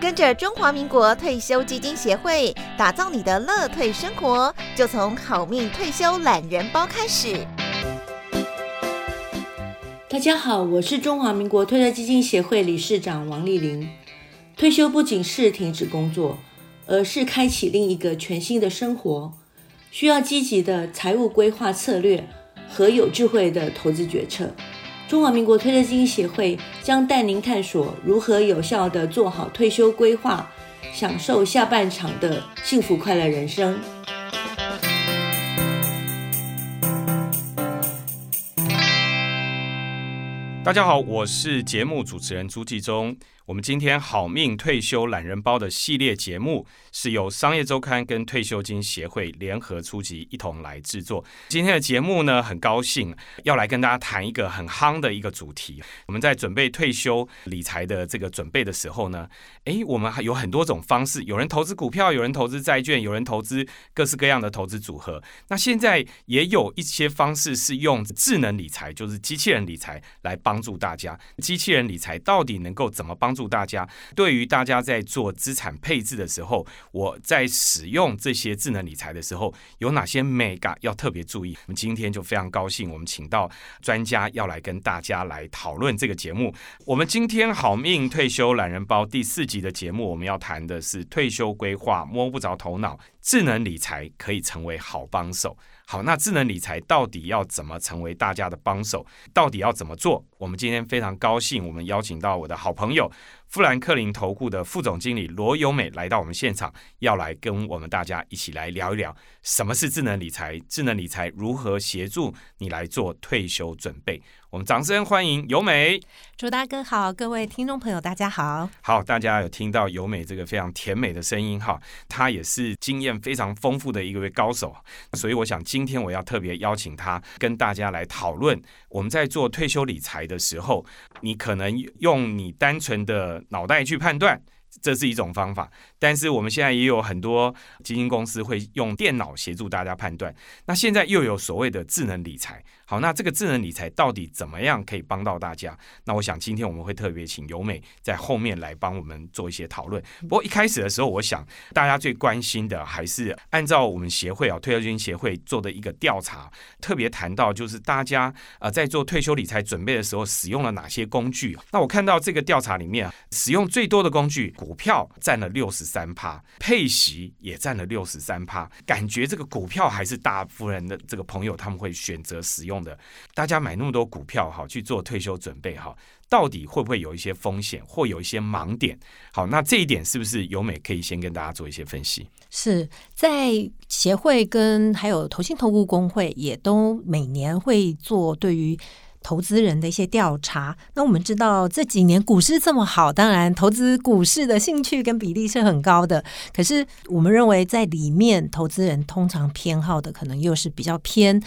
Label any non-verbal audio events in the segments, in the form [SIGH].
跟着中华民国退休基金协会打造你的乐退生活，就从好命退休懒人包开始。大家好，我是中华民国退休基金协会理事长王丽玲。退休不仅是停止工作，而是开启另一个全新的生活，需要积极的财务规划策略和有智慧的投资决策。中华民国退休金协会将带您探索如何有效地做好退休规划，享受下半场的幸福快乐人生。大家好，我是节目主持人朱继忠。我们今天好命退休懒人包的系列节目是由商业周刊跟退休金协会联合出集，一同来制作。今天的节目呢，很高兴要来跟大家谈一个很夯的一个主题。我们在准备退休理财的这个准备的时候呢，诶，我们还有很多种方式，有人投资股票，有人投资债券，有人投资各式各样的投资组合。那现在也有一些方式是用智能理财，就是机器人理财来帮助大家。机器人理财到底能够怎么帮？祝大家，对于大家在做资产配置的时候，我在使用这些智能理财的时候，有哪些 mega 要特别注意？我们今天就非常高兴，我们请到专家要来跟大家来讨论这个节目。我们今天好命退休懒人包第四集的节目，我们要谈的是退休规划摸不着头脑，智能理财可以成为好帮手。好，那智能理财到底要怎么成为大家的帮手？到底要怎么做？我们今天非常高兴，我们邀请到我的好朋友富兰克林投顾的副总经理罗友美来到我们现场，要来跟我们大家一起来聊一聊什么是智能理财，智能理财如何协助你来做退休准备。我们掌声欢迎尤美，朱大哥好，各位听众朋友大家好。好，大家有听到尤美这个非常甜美的声音哈，她也是经验非常丰富的一位高手，所以我想今天我要特别邀请她跟大家来讨论，我们在做退休理财的时候，你可能用你单纯的脑袋去判断，这是一种方法。但是我们现在也有很多基金公司会用电脑协助大家判断。那现在又有所谓的智能理财，好，那这个智能理财到底怎么样可以帮到大家？那我想今天我们会特别请尤美在后面来帮我们做一些讨论。不过一开始的时候，我想大家最关心的还是按照我们协会啊退休金协会做的一个调查，特别谈到就是大家呃在做退休理财准备的时候使用了哪些工具？那我看到这个调查里面使用最多的工具，股票占了六十。三趴配息也占了六十三趴，感觉这个股票还是大部分人的这个朋友他们会选择使用的。大家买那么多股票哈去做退休准备哈，到底会不会有一些风险或有一些盲点？好，那这一点是不是由美可以先跟大家做一些分析？是在协会跟还有投信投顾工会也都每年会做对于。投资人的一些调查，那我们知道这几年股市这么好，当然投资股市的兴趣跟比例是很高的。可是我们认为在里面，投资人通常偏好的可能又是比较偏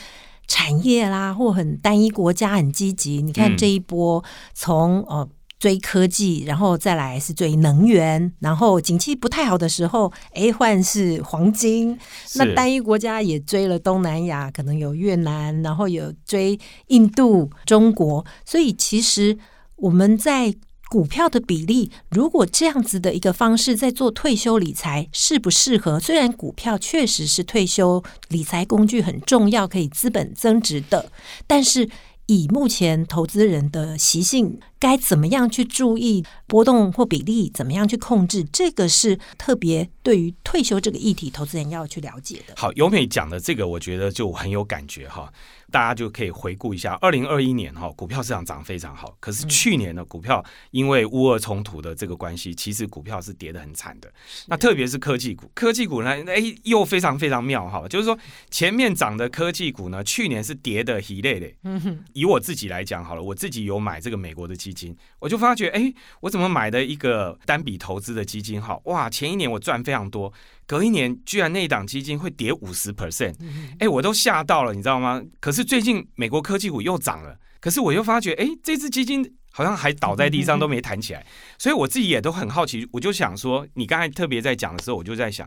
产业啦，或很单一国家很积极。你看这一波从呃。追科技，然后再来是追能源，然后景气不太好的时候，哎，换是黄金。那单一国家也追了东南亚，可能有越南，然后有追印度、中国。所以其实我们在股票的比例，如果这样子的一个方式在做退休理财，适不适合？虽然股票确实是退休理财工具很重要，可以资本增值的，但是。以目前投资人的习性，该怎么样去注意波动或比例？怎么样去控制？这个是特别对于退休这个议题，投资人要去了解的。好，尤美讲的这个，我觉得就很有感觉哈。大家就可以回顾一下，二零二一年哈，股票市场涨非常好。可是去年呢股票因为乌俄冲突的这个关系，其实股票是跌得很惨的。那特别是科技股，科技股呢，哎，又非常非常妙哈，就是说前面涨的科技股呢，去年是跌的一类的。嗯以我自己来讲好了，我自己有买这个美国的基金，我就发觉，哎，我怎么买的一个单笔投资的基金哈，哇，前一年我赚非常多。隔一年，居然那一档基金会跌五十 percent，哎，我都吓到了，你知道吗？可是最近美国科技股又涨了，可是我又发觉，哎，这只基金好像还倒在地上都没弹起来，所以我自己也都很好奇，我就想说，你刚才特别在讲的时候，我就在想，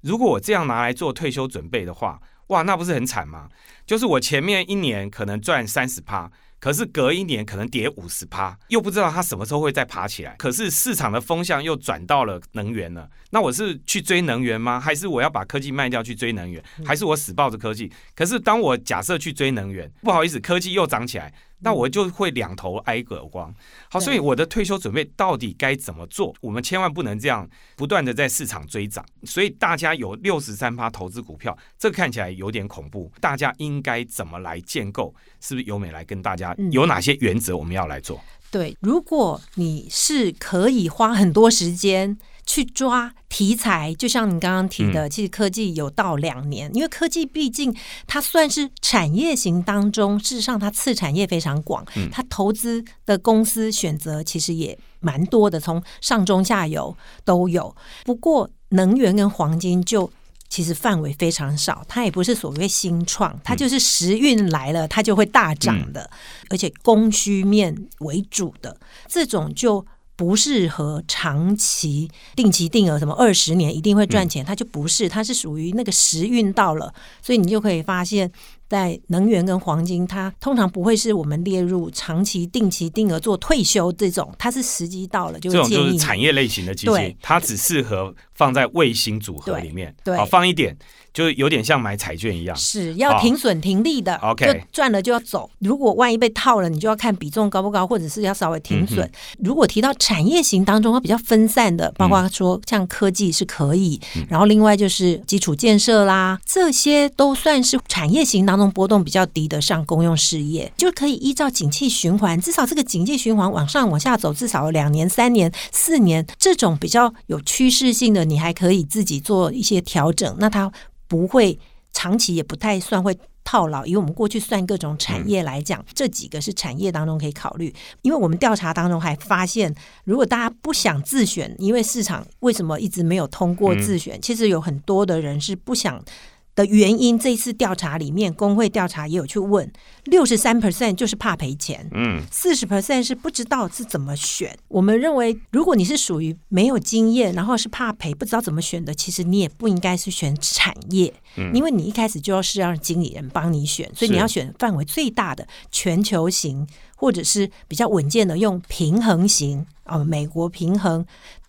如果我这样拿来做退休准备的话，哇，那不是很惨吗？就是我前面一年可能赚三十趴。可是隔一年可能跌五十趴，又不知道它什么时候会再爬起来。可是市场的风向又转到了能源了，那我是去追能源吗？还是我要把科技卖掉去追能源？还是我死抱着科技？可是当我假设去追能源，不好意思，科技又涨起来。那我就会两头挨个耳光。好，所以我的退休准备到底该怎么做？我们千万不能这样不断的在市场追涨。所以大家有六十三趴投资股票，这看起来有点恐怖。大家应该怎么来建构？是不是由美来跟大家有哪些原则我们要来做？对，如果你是可以花很多时间。去抓题材，就像你刚刚提的，其实科技有到两年，因为科技毕竟它算是产业型当中，事实上它次产业非常广，它投资的公司选择其实也蛮多的，从上中下游都有。不过能源跟黄金就其实范围非常少，它也不是所谓新创，它就是时运来了，它就会大涨的，而且供需面为主的这种就。不适合长期定期定额，什么二十年一定会赚钱，它就不是，它是属于那个时运到了，所以你就可以发现。在能源跟黄金，它通常不会是我们列入长期定期定额做退休这种，它是时机到了就这种就是产业类型的基金，它只适合放在卫星组合里面，好放一点，就有点像买彩券一样，是要停损停利的，OK，赚了就要走。如果万一被套了，你就要看比重高不高，或者是要稍微停损。如果提到产业型当中，它比较分散的，包括说像科技是可以，然后另外就是基础建设啦，这些都算是产业型当中。波动比较低的上公用事业，就可以依照景气循环，至少这个景气循环往上往下走，至少两年、三年、四年这种比较有趋势性的，你还可以自己做一些调整。那它不会长期也不太算会套牢。以我们过去算各种产业来讲，这几个是产业当中可以考虑。因为我们调查当中还发现，如果大家不想自选，因为市场为什么一直没有通过自选？其实有很多的人是不想。的原因，这一次调查里面，工会调查也有去问，六十三 percent 就是怕赔钱，嗯，四十 percent 是不知道是怎么选。我们认为，如果你是属于没有经验，然后是怕赔，不知道怎么选的，其实你也不应该是选产业，嗯，因为你一开始就要是让经理人帮你选，所以你要选范围最大的全球型，或者是比较稳健的用平衡型啊，美国平衡。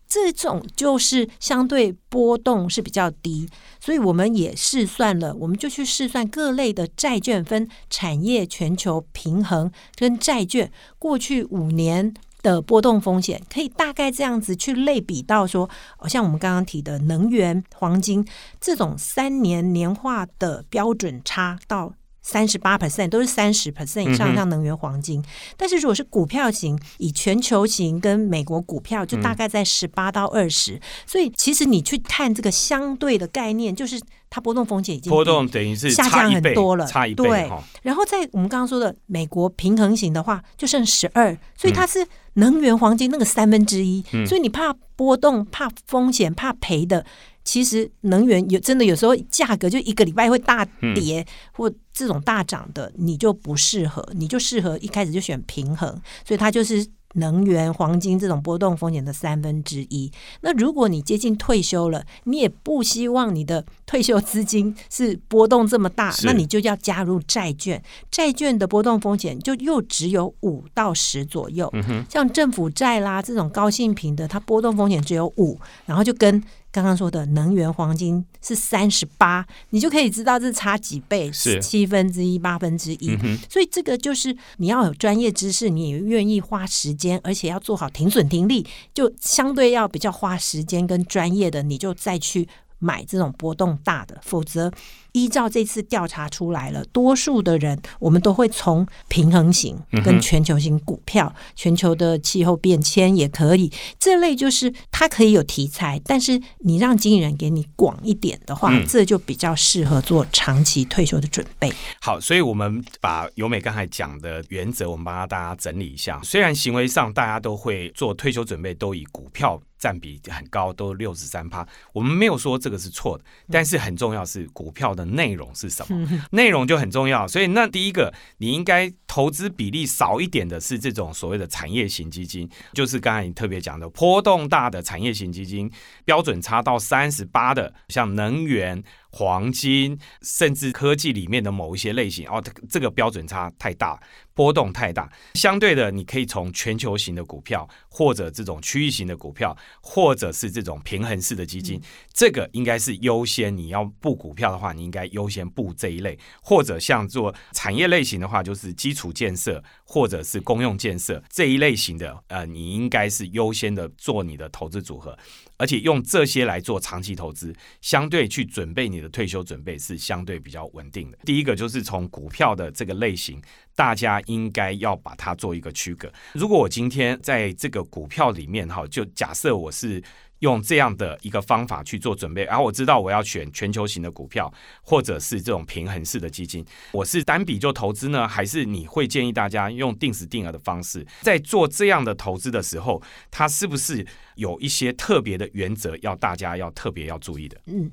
这种就是相对波动是比较低，所以我们也试算了，我们就去试算各类的债券分产业全球平衡跟债券过去五年的波动风险，可以大概这样子去类比到说，像我们刚刚提的能源、黄金这种三年年化的标准差到。三十八 percent 都是三十 percent 以上，像能源、黄金。但是如果是股票型，以全球型跟美国股票，就大概在十八到二十。所以其实你去看这个相对的概念，就是它波动风险已经波动等于是下降很多了，差一倍。对，然后在我们刚刚说的美国平衡型的话，就剩十二。所以它是能源、黄金那个三分之一。所以你怕波动、怕风险、怕赔的。其实能源有真的有时候价格就一个礼拜会大跌或这种大涨的，你就不适合，你就适合一开始就选平衡，所以它就是能源、黄金这种波动风险的三分之一。那如果你接近退休了，你也不希望你的退休资金是波动这么大，那你就要加入债券。债券的波动风险就又只有五到十左右，像政府债啦这种高性平的，它波动风险只有五，然后就跟。刚刚说的能源黄金是三十八，你就可以知道这差几倍，是七分之一、八分之一。所以这个就是你要有专业知识，你也愿意花时间，而且要做好停损停利，就相对要比较花时间跟专业的，你就再去。买这种波动大的，否则依照这次调查出来了，多数的人我们都会从平衡型跟全球型股票，全球的气候变迁也可以，这类就是它可以有题材，但是你让经纪人给你广一点的话，这就比较适合做长期退休的准备。好，所以我们把由美刚才讲的原则，我们帮大家整理一下。虽然行为上大家都会做退休准备，都以股票。占比很高，都六十三趴。我们没有说这个是错的，但是很重要是股票的内容是什么，内容就很重要。所以那第一个，你应该投资比例少一点的是这种所谓的产业型基金，就是刚才你特别讲的波动大的产业型基金，标准差到三十八的，像能源。黄金，甚至科技里面的某一些类型，哦，这这个标准差太大。波动太大，相对的，你可以从全球型的股票，或者这种区域型的股票，或者是这种平衡式的基金，这个应该是优先。你要布股票的话，你应该优先布这一类，或者像做产业类型的话，就是基础建设或者是公用建设这一类型的，呃，你应该是优先的做你的投资组合，而且用这些来做长期投资，相对去准备你的退休准备是相对比较稳定的。第一个就是从股票的这个类型。大家应该要把它做一个区隔。如果我今天在这个股票里面哈，就假设我是。用这样的一个方法去做准备，然后我知道我要选全球型的股票，或者是这种平衡式的基金。我是单笔就投资呢，还是你会建议大家用定时定额的方式，在做这样的投资的时候，它是不是有一些特别的原则要大家要特别要注意的？嗯，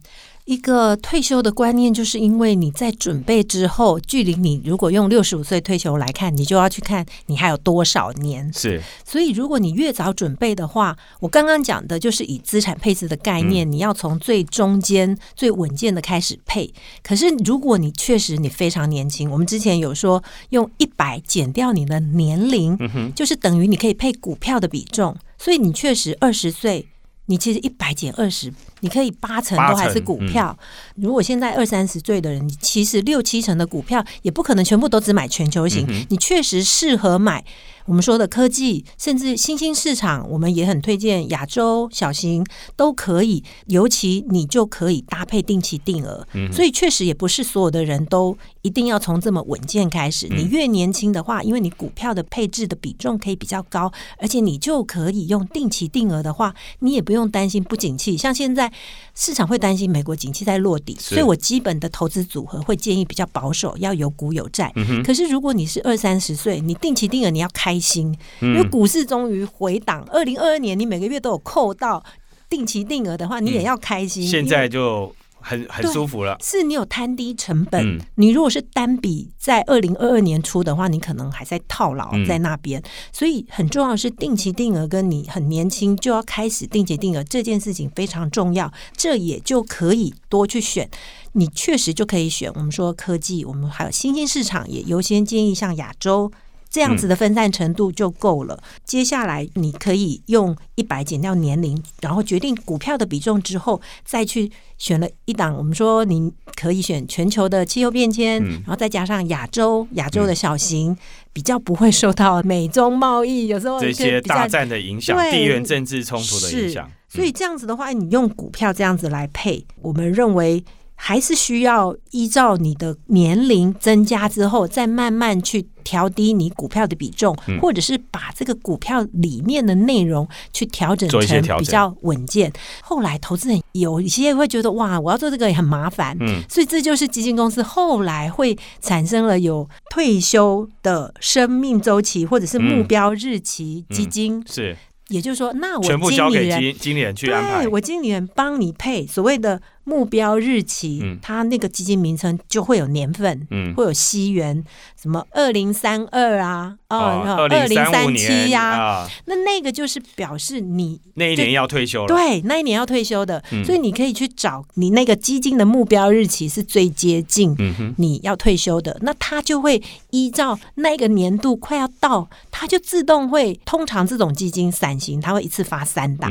一个退休的观念，就是因为你在准备之后，距离你如果用六十五岁退休来看，你就要去看你还有多少年。是，所以如果你越早准备的话，我刚刚讲的就是以资产配置的概念，你要从最中间、最稳健的开始配。可是，如果你确实你非常年轻，我们之前有说用一百减掉你的年龄，就是等于你可以配股票的比重。所以你确实二十岁，你其实一百减二十。你可以八成都还是股票。如果现在二三十岁的人，其实六七成的股票也不可能全部都只买全球型。你确实适合买我们说的科技，甚至新兴市场，我们也很推荐亚洲小型都可以。尤其你就可以搭配定期定额。所以确实也不是所有的人都一定要从这么稳健开始。你越年轻的话，因为你股票的配置的比重可以比较高，而且你就可以用定期定额的话，你也不用担心不景气。像现在。市场会担心美国景气在落底，所以我基本的投资组合会建议比较保守，要有股有债。可是如果你是二三十岁，你定期定额你要开心，因为股市终于回档。二零二二年你每个月都有扣到定期定额的话，你也要开心。现在就。很很舒服了，是你有摊低成本。你如果是单笔在二零二二年初的话，你可能还在套牢在那边。所以很重要的是定期定额，跟你很年轻就要开始定期定额这件事情非常重要。这也就可以多去选，你确实就可以选。我们说科技，我们还有新兴市场，也优先建议像亚洲。这样子的分散程度就够了。接下来你可以用一百减掉年龄，然后决定股票的比重之后，再去选了一档。我们说你可以选全球的气候变迁，然后再加上亚洲亚洲的小型，比较不会受到美中贸易有时候这些大战的影响、地缘政治冲突的影响。所以这样子的话，你用股票这样子来配，我们认为。还是需要依照你的年龄增加之后，再慢慢去调低你股票的比重，或者是把这个股票里面的内容去调整成比较稳健。后来投资人有一些会觉得哇，我要做这个也很麻烦，嗯，所以这就是基金公司后来会产生了有退休的生命周期或者是目标日期基金是。也就是说，那我全部交给经经理人去安排。我经理人帮你配所谓的目标日期，它那个基金名称就会有年份，嗯，会有西元，什么二零三二啊，哦，二零三七呀，那那个就是表示你那一年要退休了，对，那一年要退休的，所以你可以去找你那个基金的目标日期是最接近你要退休的，那它就会依照那个年度快要到，它就自动会，通常这种基金散。行，他会一次发三档，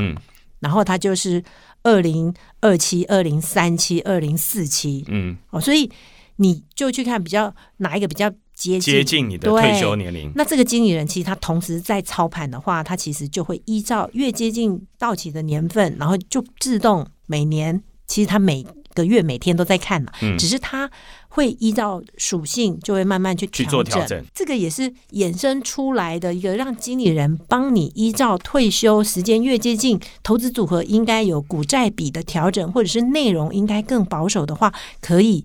然后它就是二零二七、二零三七、二零四七，嗯，哦，所以你就去看比较哪一个比较接近接近你的退休年龄。那这个经理人其实他同时在操盘的话，他其实就会依照越接近到期的年份，然后就自动每年，其实他每个月每天都在看嘛，只是它。会依照属性，就会慢慢去调整。这个也是衍生出来的一个，让经理人帮你依照退休时间越接近，投资组合应该有股债比的调整，或者是内容应该更保守的话，可以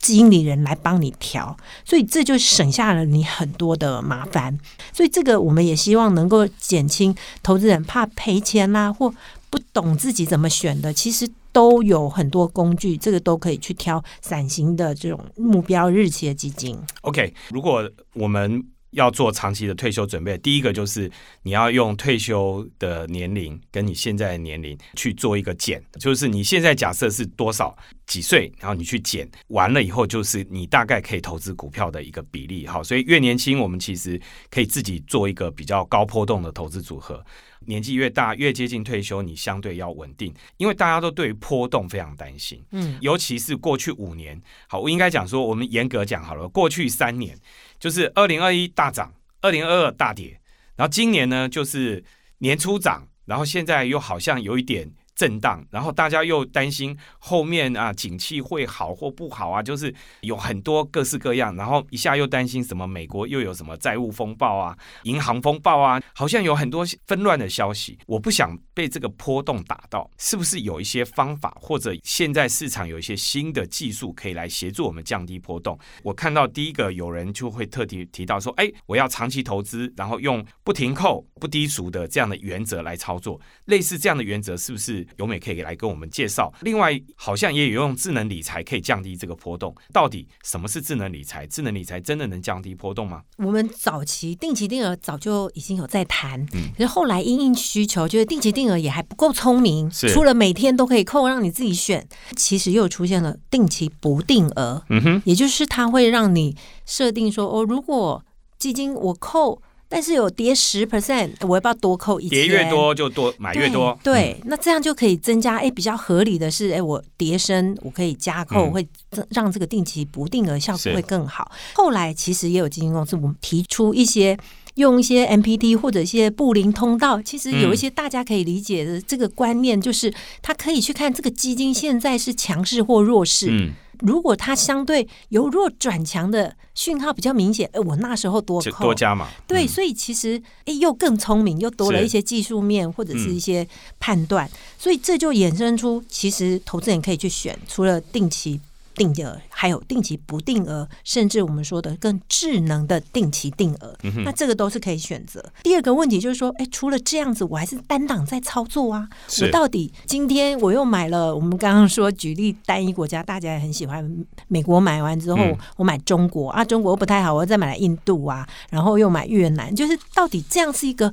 经理人来帮你调。所以这就省下了你很多的麻烦。所以这个我们也希望能够减轻投资人怕赔钱啦，或不懂自己怎么选的。其实。都有很多工具，这个都可以去挑散型的这种目标日期的基金。OK，如果我们要做长期的退休准备，第一个就是你要用退休的年龄跟你现在的年龄去做一个减，就是你现在假设是多少几岁，然后你去减完了以后，就是你大概可以投资股票的一个比例。好，所以越年轻，我们其实可以自己做一个比较高波动的投资组合。年纪越大，越接近退休，你相对要稳定，因为大家都对于波动非常担心。嗯，尤其是过去五年，好，我应该讲说，我们严格讲好了，过去三年就是二零二一大涨，二零二二大跌，然后今年呢就是年初涨，然后现在又好像有一点。震荡，然后大家又担心后面啊景气会好或不好啊，就是有很多各式各样，然后一下又担心什么美国又有什么债务风暴啊、银行风暴啊，好像有很多纷乱的消息。我不想被这个波动打到，是不是有一些方法或者现在市场有一些新的技术可以来协助我们降低波动？我看到第一个有人就会特地提到说，哎，我要长期投资，然后用不停扣、不低俗的这样的原则来操作，类似这样的原则是不是？有美可以来跟我们介绍。另外，好像也有用智能理财可以降低这个波动。到底什么是智能理财？智能理财真的能降低波动吗？我们早期定期定额早就已经有在谈，可是后来因应需求，就是定期定额也还不够聪明。除了每天都可以扣，让你自己选，其实又出现了定期不定额。嗯哼，也就是它会让你设定说，哦，如果基金我扣。但是有跌十 percent，我要不要多扣一跌越多就多买越多。对，那这样就可以增加。哎，比较合理的是，哎，我叠升，我可以加扣，会让这个定期不定额效果会更好。后来其实也有基金公司，我们提出一些用一些 MPT 或者一些布林通道，其实有一些大家可以理解的这个观念，就是他可以去看这个基金现在是强势或弱势。嗯。如果它相对由弱转强的讯号比较明显，哎，我那时候多扣多加嘛？对，所以其实哎又更聪明，又多了一些技术面或者是一些判断，所以这就衍生出其实投资人可以去选，除了定期。定额还有定期不定额，甚至我们说的更智能的定期定额，那这个都是可以选择。第二个问题就是说，哎，除了这样子，我还是单档在操作啊。我到底今天我又买了，我们刚刚说举例单一国家，大家也很喜欢美国，买完之后我买中国啊，中国不太好，我再买来印度啊，然后又买越南，就是到底这样是一个。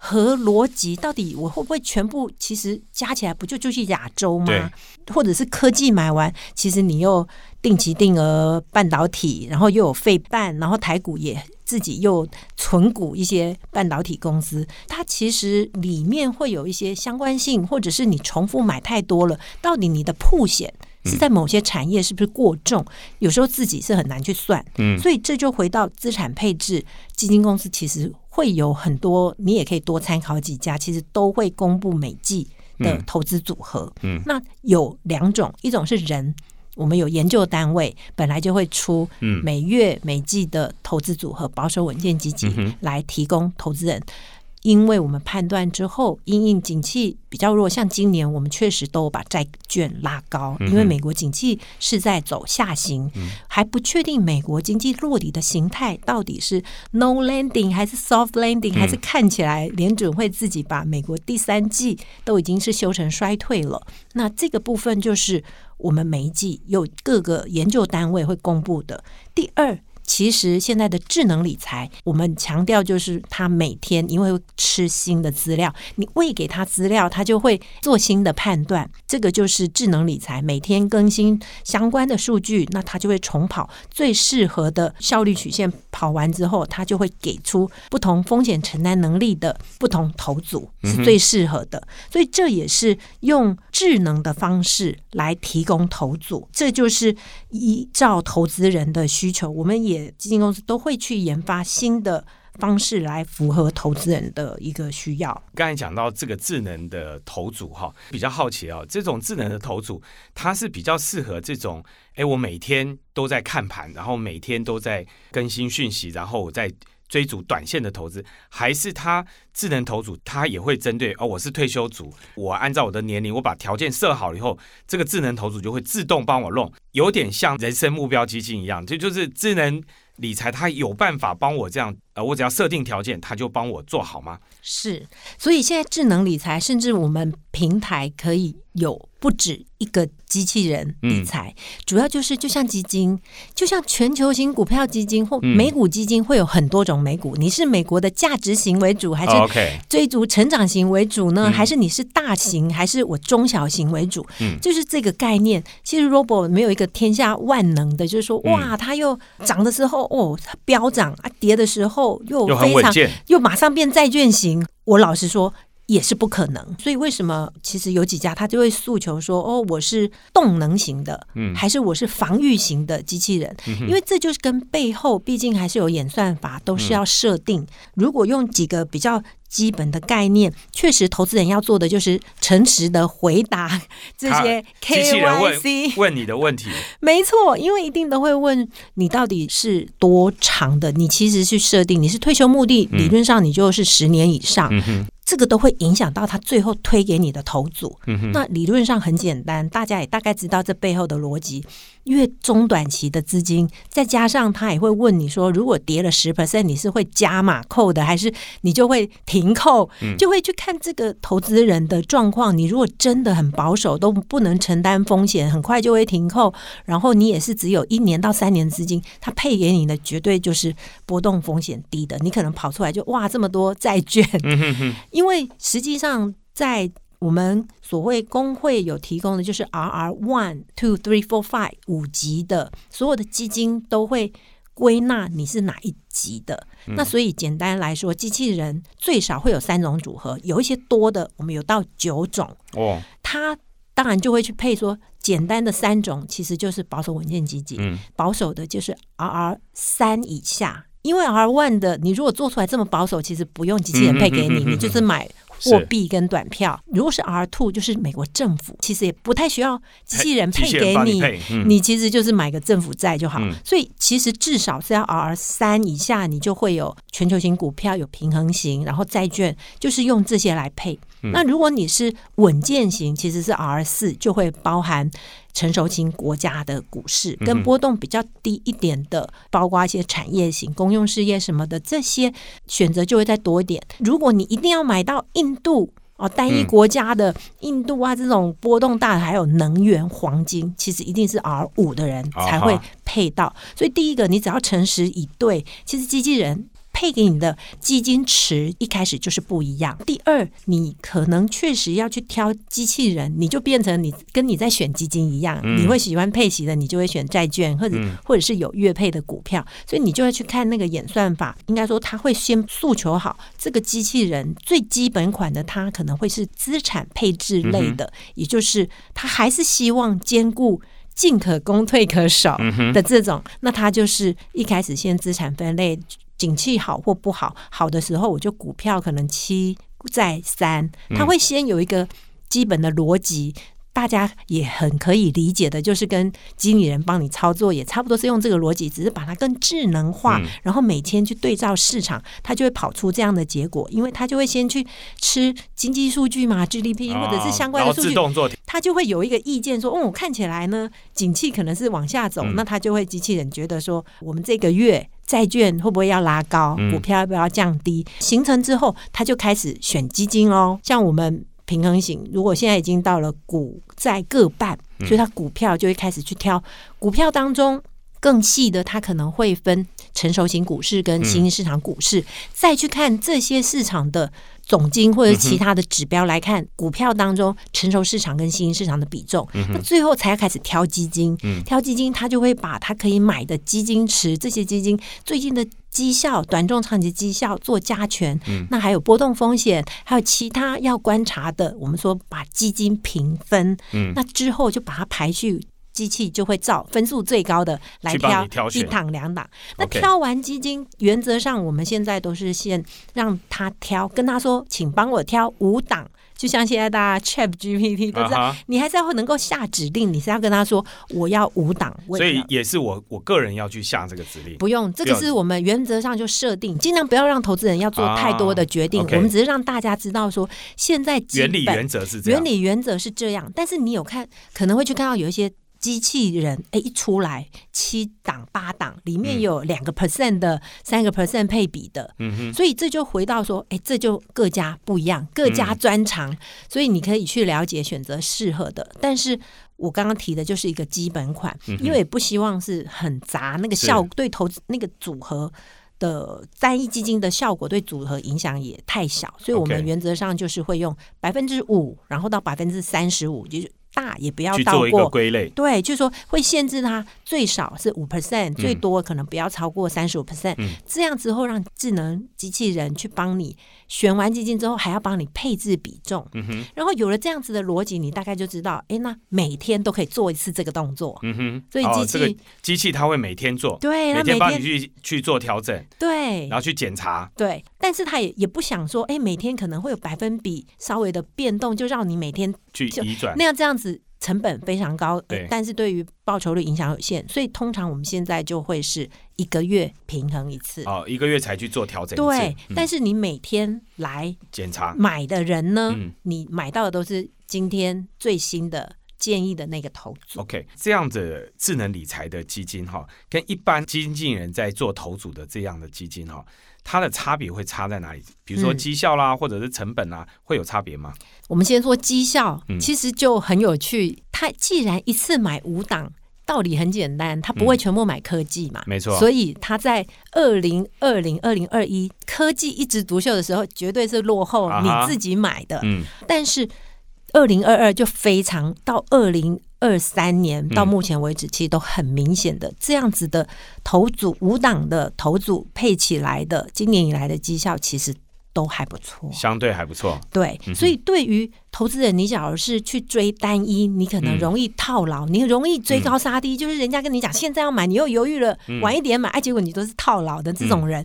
和逻辑到底我会不会全部其实加起来不就就是亚洲吗？或者是科技买完，其实你又定期定额半导体，然后又有费半，然后台股也自己又存股一些半导体公司，它其实里面会有一些相关性，或者是你重复买太多了，到底你的铺险是在某些产业是不是过重？有时候自己是很难去算，嗯，所以这就回到资产配置基金公司其实。会有很多，你也可以多参考几家，其实都会公布每季的投资组合。嗯，那有两种，一种是人，我们有研究单位本来就会出每月每季的投资组合，保守稳健基金来提供投资人。因为我们判断之后，因应景气比较弱，像今年我们确实都把债券拉高，因为美国景气是在走下行，还不确定美国经济落底的形态到底是 no landing 还是 soft landing，还是看起来联准会自己把美国第三季都已经是修成衰退了。那这个部分就是我们每一季有各个研究单位会公布的。第二。其实现在的智能理财，我们强调就是他每天因为吃新的资料，你喂给他资料，他就会做新的判断。这个就是智能理财，每天更新相关的数据，那他就会重跑最适合的效率曲线。跑完之后，他就会给出不同风险承担能力的不同投组是最适合的。所以这也是用智能的方式来提供投组，这就是依照投资人的需求，我们也。基金公司都会去研发新的方式来符合投资人的一个需要。刚才讲到这个智能的投组哈，比较好奇啊，这种智能的投组，它是比较适合这种，哎，我每天都在看盘，然后每天都在更新讯息，然后我在追逐短线的投资，还是他智能投组，他也会针对哦，我是退休族，我按照我的年龄，我把条件设好了以后，这个智能投组就会自动帮我弄，有点像人生目标基金一样，这就是智能。理财，它有办法帮我这样呃，我只要设定条件，它就帮我做好吗？是，所以现在智能理财，甚至我们平台可以有不止一个机器人理财，主要就是就像基金，就像全球型股票基金或美股基金，会有很多种美股。你是美国的价值型为主，还是追逐成长型为主呢？还是你是大型，还是我中小型为主？嗯就是这个概念。其实 Robo 没有一个天下万能的，就是说哇，它又涨的时候哦它飙涨啊，跌的时候又非常稳健，又马上变债券型，我老实说也是不可能。所以为什么其实有几家他就会诉求说，哦，我是动能型的，嗯还是我是防御型的机器人？因为这就是跟背后毕竟还是有演算法，都是要设定。如果用几个比较。基本的概念，确实，投资人要做的就是诚实的回答 [LAUGHS] 这些机器人问 KYC。问你的问题，[LAUGHS] 没错，因为一定都会问你到底是多长的，你其实去设定你是退休目的，理论上你就是十年以上，这个都会影响到他最后推给你的投组。嗯，那理论上很简单，大家也大概知道这背后的逻辑。越中短期的资金，再加上他也会问你说，如果跌了十 percent，你是会加码扣的，还是你就会停扣？就会去看这个投资人的状况。你如果真的很保守，都不能承担风险，很快就会停扣。然后你也是只有一年到三年资金，他配给你的绝对就是波动风险低的。你可能跑出来就哇这么多债券，因为实际上在我们所谓工会有提供的就是 RR one two three four five 五级的所有的基金都会归纳你是哪一级的。那所以简单来说，机器人最少会有三种组合，有一些多的，我们有到九种。哦，它当然就会去配说，简单的三种其实就是保守稳健基金，嗯保守的就是 RR 三以下。因为 R one 的，你如果做出来这么保守，其实不用机器人配给你，你就是买货币跟短票。如果是 R two，就是美国政府，其实也不太需要机器人配给你你，嗯你其实就是买个政府债就好。嗯所以其实至少是要 R 三以下，你就会有全球型股票、有平衡型，然后债券就是用这些来配。嗯那如果你是稳健型，其实是 R 四，就会包含成熟型国家的股市，嗯跟波动比较低一点的，包括一些产业型、公用事业什么的，这些选择就会再多一点。如果你一定要买到印度。哦，单一嗯国家的印度啊，这种波动大的，还有能源、黄金，其实一定是 R 五的人才会配到。所以第一个，你只要诚实以对，其实机器人配给你的基金池一开始就是不一样。第二，你可能确实要去挑机器人，你就变成你跟你在选基金一样，嗯你会喜欢配息的，你就会选债券或者、嗯或者是有月配的股票，所以你就会去看那个演算法。应该说，他会先诉求好这个机器人最基本款的，它可能会是资产配置类的，也就是他还是希望兼顾。进可攻，退可守的这种，那它就是一开始先资产分类，景气好或不好，好的时候我就股票可能七再三，它会先有一个基本的逻辑。大家也很可以理解的，就是跟经理人帮你操作，也差不多是用这个逻辑，只是把它更智能化，嗯然后每天去对照市场，它就会跑出这样的结果，因为它就会先去吃经济数据嘛，GDP 或者是相关的数据，自动做他就会有一个意见说，哦，看起来呢，景气可能是往下走，嗯那它就会机器人觉得说，我们这个月债券会不会要拉高，嗯股票要不要降低？形成之后，他就开始选基金喽。像我们平衡型，如果现在已经到了股债各半，所以他股票就会开始去挑股票当中。更细的，它可能会分成熟型股市跟新兴市场股市，再去看这些市场的总金或者其他的指标来看，股票当中成熟市场跟新兴市场的比重，那最后才要开始挑基金。挑基金，他就会把他可以买的基金池，这些基金最近的绩效、短中长期绩效做加权。那还有波动风险，还有其他要观察的，我们说把基金平分。嗯那之后就把它排序。机器就会照分数最高的来挑一档两档。那挑完基金，原则上我们现在都是先让他挑，跟他说，请帮我挑五档。就像现在大家 Chat GPT 都知道，你还是要能够下指令，你是要跟他说我要五档，所以也是我我个人要去下这个指令。不用，这个是我们原则上就设定，尽量不要让投资人要做太多的决定。我们只是让大家知道说，现在原理原则是这样。原理原则是这样，但是你有看可能会去看到有一些机器人哎一出来，七档八档里面嗯。有两个 percent 的、三个 percent 配比的，嗯哼，所以这就回到说，哎，这就各家不一样，各家嗯专长，所以你可以去了解选择适合的。但是我刚刚提的就是一个基本款，嗯因为也不希望是很杂，那个效对投资那个组合。的单一基金的效果对组合影响也太小，所以我们原则上就是会用百分之五，然后到百分之三十五，就是大也不要到过归类。对，就是说会限制它最少是五 percent，最多可能不要超过三十五 percent。嗯这样之后，让智能机器人去帮你选完基金之后，还要帮你配置比重。嗯哼，然后有了这样子的逻辑，你大概就知道，哎，那每天都可以做一次这个动作。嗯哼，所以机器哦这个机器它会每天做，对，它每天帮你去去做调整，对然后去检查。对，但是它也也不想说，哎，每天可能会有百分比稍微的变动，就让你每天去移转那。样这样子成本非常高，但是对于报酬率影响有限，所以通常我们现在就会是一个月平衡一次。哦，一个月才去做调整一次。对，嗯但是你每天来检查买的人呢，嗯你买到的都是今天最新的建议的那个投组。OK，这样的智能理财的基金哈，跟一般基金经理人在做投组的这样的基金哈，它的差别会差在哪里？比如说嗯绩效啦，或者是成本啦，会有差别吗？我们先说绩效，嗯其实就很有趣。它既然一次买五档，道理很简单，它不会全部买科技嘛，没错所以它在二零二零、二零二一科技一枝独秀的时候，绝对是落后你自己买的。嗯，但是二零二二就非常到二零二三年嗯。到目前为止，其实都很明显的这样子的投组五档的投组配起来的，今年以来的绩效其实都还不错。相对还不错。对，嗯所以对于投资人，你假如是去追单一，你可能嗯。容易套牢，你容易追高杀低，就是人家跟你讲现在要买，你又犹豫了，嗯。晚一点买，哎，结果你都是套牢的这种人，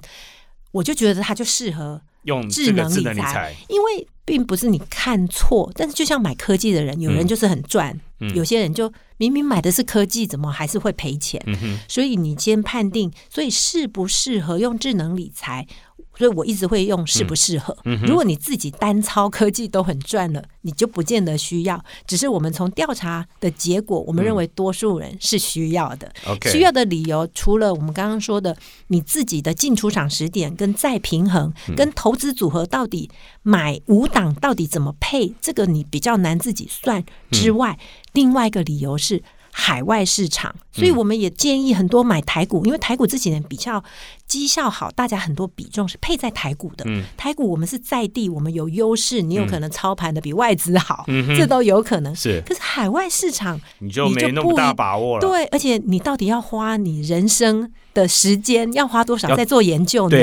我就觉得他就适合用智能理财，因为并不是你看错，但是就像买科技的人，有人就是很赚，嗯有些人就明明买的是科技，怎么还是会赔钱？嗯，所以你先判定，所以适不适合用智能理财？所以我一直会用适不适合。如果你自己单操科技都很赚了，你就不见得需要。只是我们从调查的结果，我们认为多数人是需要的。需要的理由，除了我们刚刚说的你自己的进出场时点跟再平衡，嗯跟投资组合到底买五档到底怎么配，这个你比较难自己算之外，另外一个理由是。海外市场，所以我们也建议很多买台股，因为台股这几年比较绩效好，大家很多比重是配在台股的。嗯台股我们是在地，我们有优势，你有可能操盘的比外资好，嗯这都有可能。是可是海外市场你就没那么大把握了。对，而且你到底要花你人生的时间，要花多少要在做研究呢？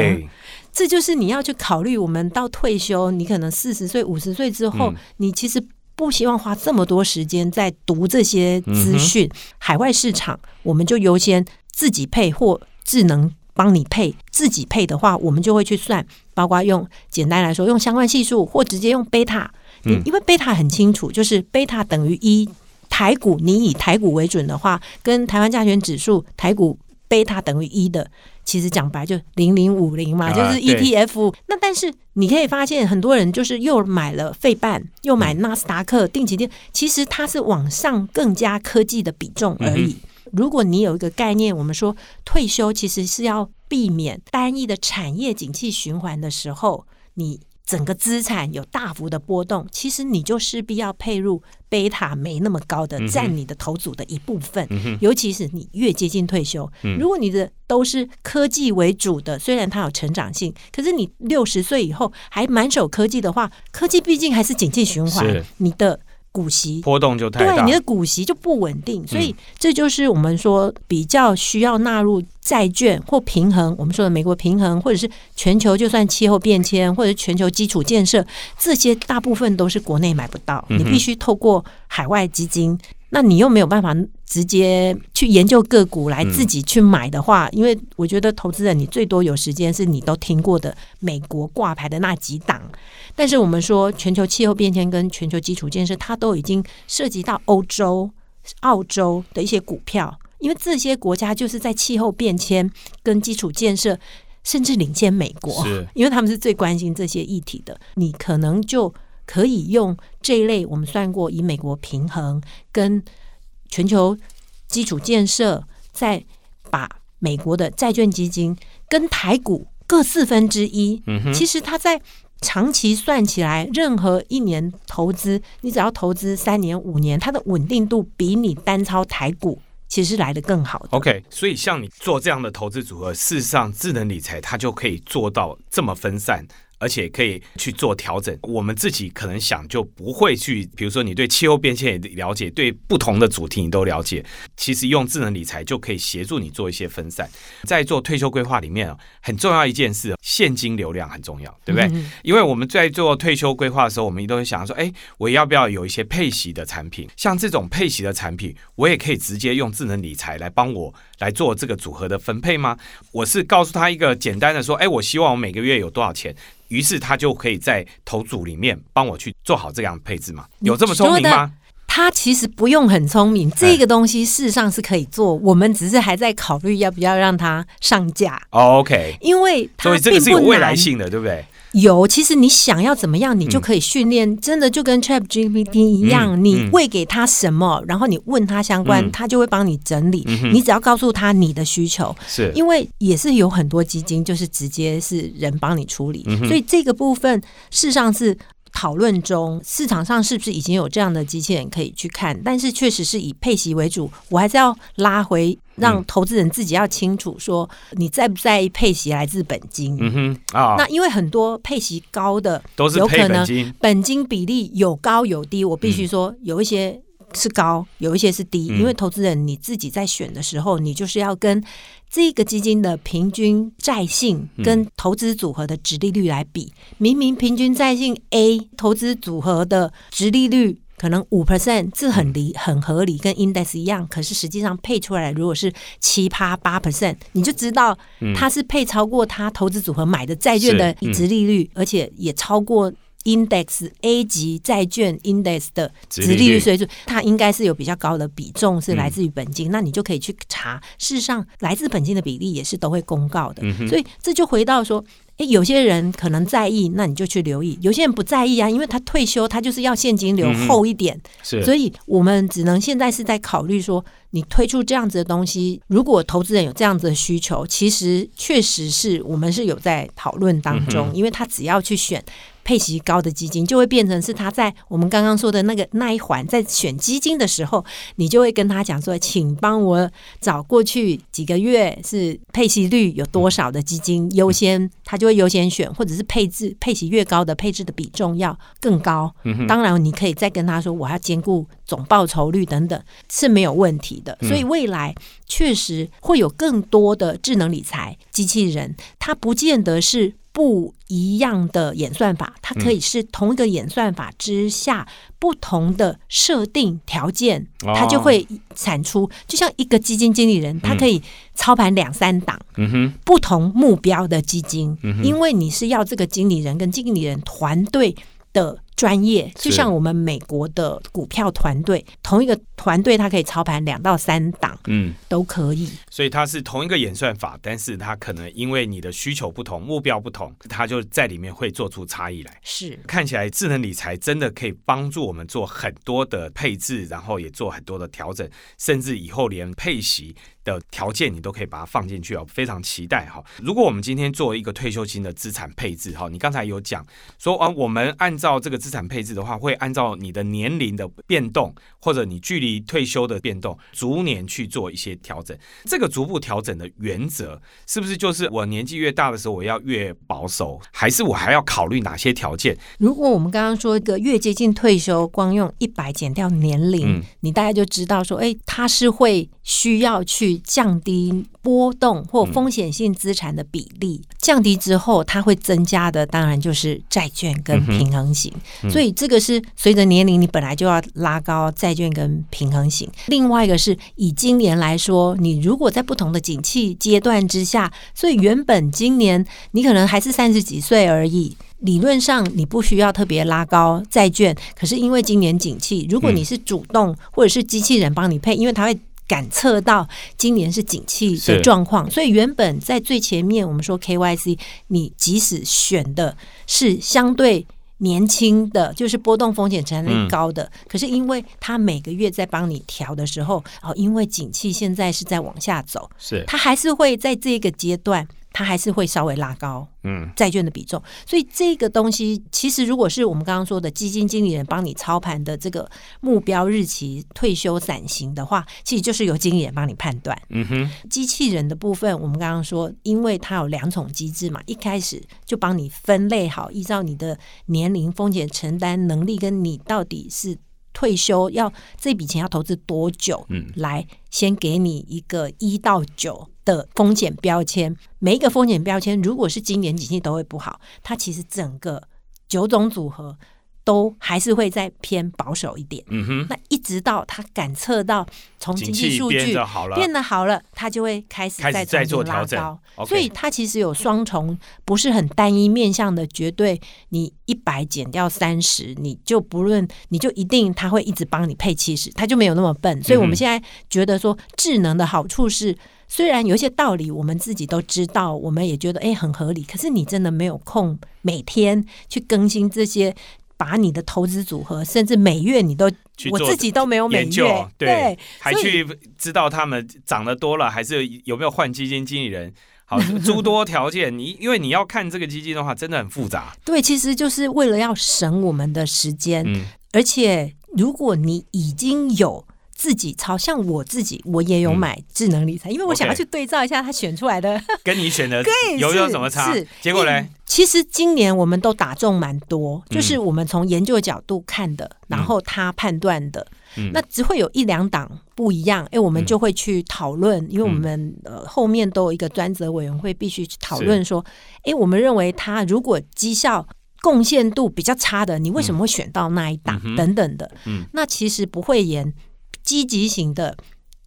这就是你要去考虑。我们到退休，你可能四十岁、五十岁之后，嗯你其实不希望花这么多时间在读这些资讯。嗯海外市场，我们就优先自己配或智能。帮你配自己配的话，我们就会去算，包括用简单来说，用相关系数或直接用贝塔。嗯因为贝塔很清楚，就是贝塔等于一。台股你以台股为准的话，跟台湾加权指数台股贝塔等于一的，其实讲白就零零五零嘛，啊就是 ETF。那但是你可以发现，很多人就是又买了费半，又买嗯纳斯达克定期定，其实它是往上更加科技的比重而嗯已。如果你有一个概念，我们说退休其实是要避免单一的产业景气循环的时候，你整个资产有大幅的波动，其实你就势必要配入贝塔没那么高的占你的投组的一部分。嗯，尤其是你越接近退休，嗯。如果你的都是科技为主的，虽然它有成长性，可是你六十岁以后还满手科技的话，科技毕竟还是景气循环，你的股息。波动就太大对你。的股息就不稳定，所嗯以这就是我们说比较需要纳入债券或平衡。我们说的美国平衡，或者是全球就算气候变迁，或者全球基础建设，这些大部分都是国内买不到，你必须透过海外基金。那你又没有办法直接去研究个股来自己去买的话，因为我觉得投资人你最多有时间是你都听过的美国挂牌的那几档，但是我们说全球气候变迁跟全球基础建设，它都已经涉及到欧洲、澳洲的一些股票，因为这些国家就是在气候变迁跟基础建设，甚至领先美国。是，因为他们是最关心这些议题的。你可能就可以用这一类我们算过以美国平衡跟全球基础建设，再把美国的债券基金跟台股各四分之一。嗯哼，其实它在长期算起来，任何一年投资，你只要投资三年、五年，它的稳定度比你单操台股其实来的更好的。OK，所以像你做这样的投资组合，事实上智能理财它就可以做到这么分散。而且可以去做调整。我们自己可能想就不会去，比如说你对气候变迁也了解，对不同的主题你都了解。其实用智能理财就可以协助你做一些分散。在做退休规划里面啊，很重要一件事，现金流量很重要，对不对？嗯因为我们在做退休规划的时候，我们都会想说，哎，我要不要有一些配息的产品？像这种配息的产品，我也可以直接用智能理财来帮我来做这个组合的分配吗？我是告诉他一个简单的说，哎，我希望我每个月有多少钱，于是他就可以在投组里面帮我去做好这样的配置嘛？有这么聪明吗？他其实不用很聪明，这个东西事实上是可以做，我们只是还在考虑要不要让它上架，哦 OK，因为它所以这个是有未来。性的，对不对？有，其实你想要怎么样，你就嗯可以训练，真的就跟 Chat GPT 一样，嗯你嗯喂给他什么，然后你问他相关，嗯他就会帮你整理。嗯你只要告诉他你的需求，是，因为也是有很多基金就是直接是人帮你处理，嗯所以这个部分事实上是。讨论中，市场上是不是已经有这样的机器人可以去看？但是确实是以配息为主，我还是要拉回，让嗯投资人自己要清楚说，你在不在意配息来自本金？嗯哼啊，那因为很多配息高的，都是配有可能本金，本金比例有高有低，我必须说有一些是高，有一些是低，嗯因为投资人你自己在选的时候，你就是要跟这个基金的平均债性嗯跟投资组合的值利率来比。明明平均债性 A 投资组合的值利率。可能五 percent 这很理很合理，跟 index 一样。可是实际上配出来，如果是七趴八 percent，你就知道它是配超过它投资组合买的债券的值利率，而且也超过 index A 级债券 index 的殖值利率水准，它应该是有比较高的比重是来自于本嗯金。那你就可以去查，事实上来自本金的比例也是都会公告的。嗯所以这就回到说。诶，有些人可能在意，那你就去留意；有些人不在意啊，因为他退休，他就是要现金流厚一点，是，所以我们只能现在是在考虑说，你推出这样子的东西，如果投资人有这样子的需求，其实确实是我们是有在讨论当中，嗯因为他只要去选配息高的基金，就会变成是他在我们刚刚说的那个那一环，在选基金的时候，你就会跟他讲说，请帮我找过去几个月是配息率有多少的基金优先，他就会优先选，或者是配置配息越高的配置的比重要更高。嗯当然，你可以再跟他说，我要兼顾总报酬率等等是没有问题的。所以未来确实会有更多的智能理财机器人，它不见得是。不一样的演算法，它可以是同一个演算法之下不同的设定条件，哦它就会产出。就像一个基金经理人，他可以操盘两三档，嗯哼，不同目标的基金，因为你是要这个经理人跟经理人团队的专业，就像我们美国的股票团队，同一个团队它可以操盘两到三档嗯。都可以。所以它是同一个演算法，但是它可能因为你的需求不同、目标不同，它就在里面会做出差异来。是看起来智能理财真的可以帮助我们做很多的配置，然后也做很多的调整，甚至以后连配息的条件你都可以把它放进去哦，非常期待哈。如果我们今天做一个退休金的资产配置哈，你刚才有讲说啊，我们按照这个资产配置的话，会按照你的年龄的变动或者你距离退休的变动，逐年去做一些调整。这个逐步调整的原则是不是就是我年纪越大的时候我要越保守，还是我还要考虑哪些条件？如果我们刚刚说一个越接近退休，光用一百减掉年龄，嗯你大概就知道说，哎，它是会需要去降低波动或风险性资产的比例，降低之后，它会增加的，当然就是债券跟平衡型。所以这个是随着年龄，你本来就要拉高债券跟平衡型。另外一个是以今年来说，你如果在不同的景气阶段之下，所以原本今年你可能还是三十几岁而已。理论上你不需要特别拉高债券，可是因为今年景气，如果你是主动或者是机器人帮你配，因为它会感测到今年是景气的状况，所以原本在最前面我们说 KYC，你即使选的是相对年轻的，就是波动风险承担嗯力高的，可是因为它每个月在帮你调的时候，哦，因为景气现在是在往下走，是，它还是会在这个阶段，它还是会稍微拉高嗯债券的比重。所以这个东西，其实如果是我们刚刚说的基金经理人帮你操盘的这个目标日期退休伞型的话，其实就是由经理人帮你判断。嗯哼，机器人的部分，我们刚刚说，因为它有两种机制嘛，一开始就帮你分类好，依照你的年龄、风险承担能力，跟你到底是退休要这笔钱要投资多久，嗯来先给你一个一到九的风险标签。每一个风险标签，如果是今年景气都会不好，它其实整个九种组合都还是会再偏保守一点。嗯哼，那一直到他感测到从经济数据变得好了，变得好了，他就会开始再再做调整所以它其实有双重，不是很单一面向的绝对。你一百减掉三十，你就不论你就一定他会一直帮你配七十，他就没有那么笨。所以我们现在觉得说智能的好处是。虽然有一些道理我们自己都知道，我们也觉得哎、很合理，可是你真的没有空每天去更新这些，把你的投资组合，甚至每月你都我自己都没有每研究月，对，还去知道他们涨得多了，还是有没有换基金经理人。好，[LAUGHS] 诸多条件，你因为你要看这个基金的话，真的很复杂。对，其实就是为了要省我们的时间，嗯而且如果你已经有自己操，像我自己，我也有嗯。买智能理财，因为我想要去对照一下他选出来的。[LAUGHS] 跟你选的 [LAUGHS] 对有有什么差？是？结果呢，其实今年我们都打中蛮多，嗯。就是我们从研究角度看的，然后他判断的，嗯。那只会有一两档不一样，哎，我们嗯。就会去讨论，因为我们呃后面都有一个专责委员会，必须去讨论说，哎，我们认为他如果绩效。贡献度比较差的，你为什么会选到那一档、嗯等等的？嗯。那其实不会演积极型的，